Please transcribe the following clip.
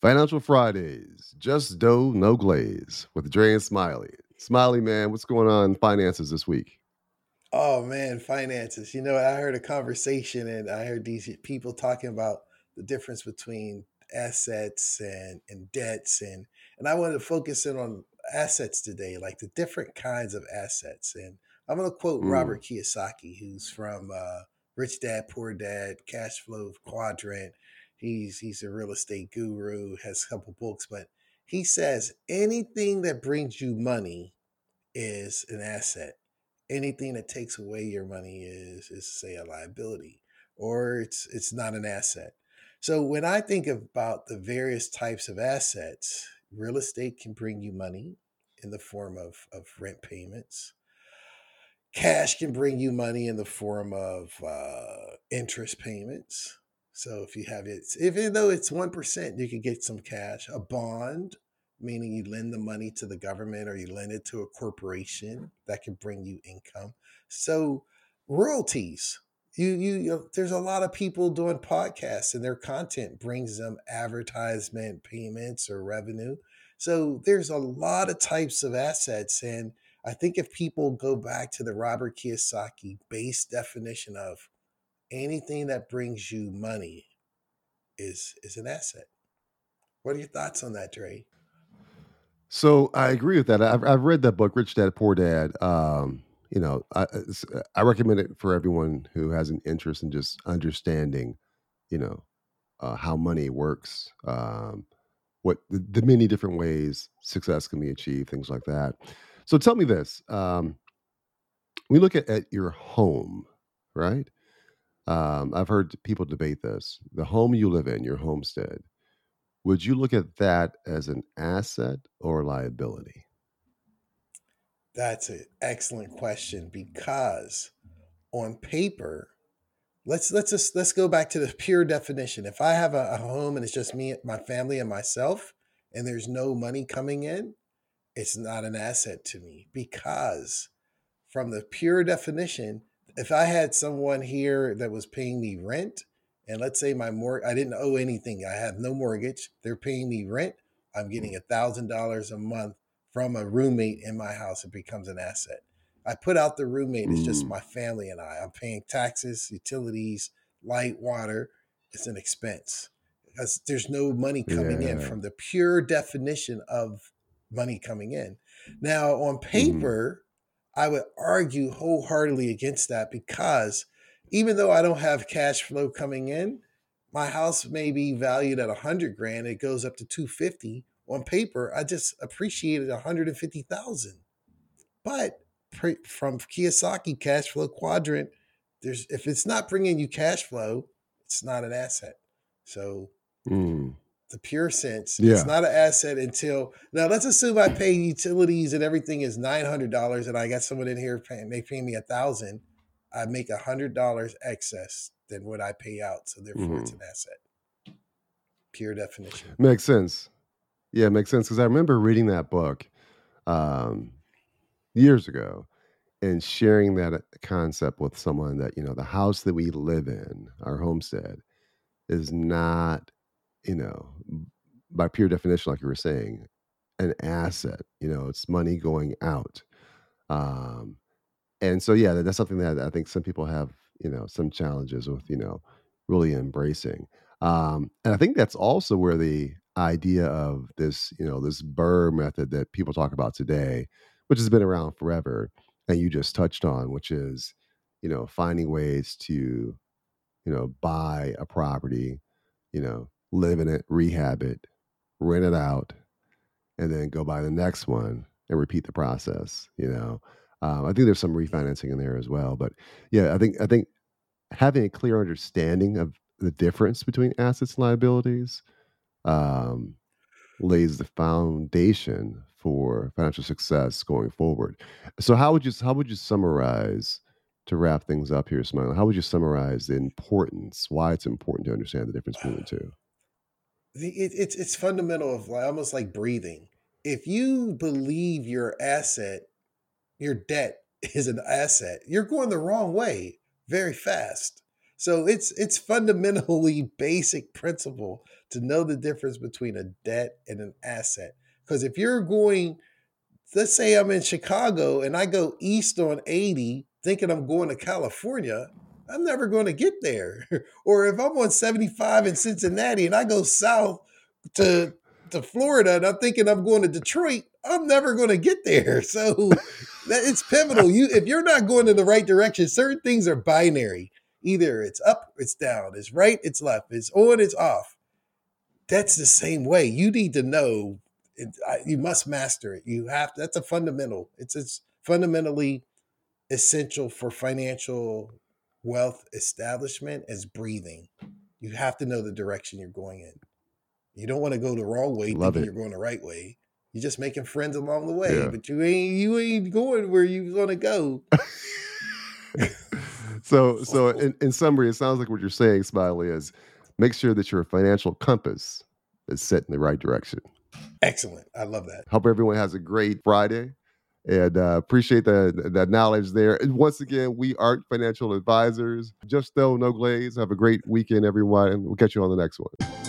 Financial Fridays, just dough, no glaze, with Dre and Smiley. Smiley, man, what's going on in finances this week? Oh man, finances. You know, I heard a conversation and I heard these people talking about the difference between assets and, and debts and and I wanted to focus in on assets today, like the different kinds of assets. And I'm going to quote mm. Robert Kiyosaki, who's from uh, Rich Dad Poor Dad, Cash Flow Quadrant, He's he's a real estate guru, has a couple books, but he says anything that brings you money is an asset. Anything that takes away your money is is say a liability or it's it's not an asset. So when I think about the various types of assets, real estate can bring you money in the form of, of rent payments. Cash can bring you money in the form of uh, interest payments. So if you have it, even though it's 1%, you can get some cash. A bond, meaning you lend the money to the government or you lend it to a corporation that can bring you income. So royalties, you, you, you there's a lot of people doing podcasts and their content brings them advertisement payments or revenue. So there's a lot of types of assets. And I think if people go back to the Robert Kiyosaki base definition of anything that brings you money is is an asset. What are your thoughts on that, Dre? So I agree with that. I've, I've read that book, Rich Dad Poor Dad. Um, you know, I, I recommend it for everyone who has an interest in just understanding, you know, uh, how money works, um, what the, the, many different ways success can be achieved, things like that. So tell me this: um, we look at, at your home, right? Um, I've heard people debate this. The home you live in, your homestead, would you look at that as an asset or liability? That's an excellent question because on paper, let's let's just let's go back to the pure definition. If I have a, a home and it's just me, my family, and myself, and there's no money coming in, it's not an asset to me because from the pure definition, if I had someone here that was paying me rent, and let's say my mor I didn't owe anything, I have no mortgage, they're paying me rent, I'm getting a thousand dollars a month from a roommate in my house. It becomes an asset. I put out the roommate, it's just mm. my family and I. I'm paying taxes, utilities, light, water. It's an expense because there's no money coming yeah. in from the pure definition of money coming in. Now, on mm-hmm. paper, I would argue wholeheartedly against that because even though I don't have cash flow coming in, my house may be valued at a hundred grand. It goes up to 250 on paper. I just appreciated 150,000. But from Kiyosaki cash flow quadrant, there's, if it's not bringing you cash flow, it's not an asset. So mm the pure sense. Yeah. It's not an asset until now. Let's assume I pay utilities and everything is nine hundred dollars, and I got someone in here paying pay me a thousand. I make a hundred dollars excess than what I pay out, so therefore mm-hmm. it's an asset. Pure definition makes sense. Yeah, makes sense because I remember reading that book um, years ago and sharing that uh, concept with someone that you know the house that we live in, our homestead, is not you know, by pure definition, like you were saying, an asset. You know, it's money going out. Um, and so, yeah, that's something that I think some people have, you know, some challenges with, you know, really embracing. Um, and I think that's also where the idea of this, you know, this BRRRR method that people talk about today, which has been around forever, and you just touched on, which is, you know, finding ways to, you know, buy a property, you know, live in it, rehab it, rent it out, and then go buy the next one and repeat the process. You know, um, I think there's some refinancing in there as well. But yeah, I think I think having a clear understanding of the difference between assets and liabilities um, lays the foundation for financial success going forward. So how would you how would you summarize to wrap things up here, Smile? How would you summarize the importance, why it's important to understand the difference between the two? It, it's it's fundamental of like, almost like breathing. If you believe your asset, your debt is an asset, you're going the wrong way very fast. So it's it's fundamentally basic principle to know the difference between a debt and an asset. Because if you're going, let's say I'm in Chicago and I go east on 80 thinking I'm going to California, I'm never going to get there. or if I'm on 75 in Cincinnati and I go south to to Florida and I'm thinking I'm going to Detroit, I'm never going to get there. So that it's pivotal. You if you're not going in the right direction, certain things are binary. Either it's up, it's down, it's right, it's left, it's on, it's off. That's the same way. You need to know. It, I, you must master it. You have to, that's a fundamental. It's it's fundamentally essential for financial wealth establishment as breathing. You have to know the direction you're going in. You don't want to go the wrong way, Love thinking it. you're going the right way. You're just making friends along the way, Yeah. but you ain't you ain't going where you want to go. so so in, in summary, it sounds like what you're saying, Smiley, is make sure that your financial compass is set in the right direction. Excellent. I love that. Hope everyone has a great Friday. And uh, appreciate the the knowledge there. And once again, we aren't financial advisors. Just dough no glaze. Have a great weekend, everyone. We'll catch you on the next one.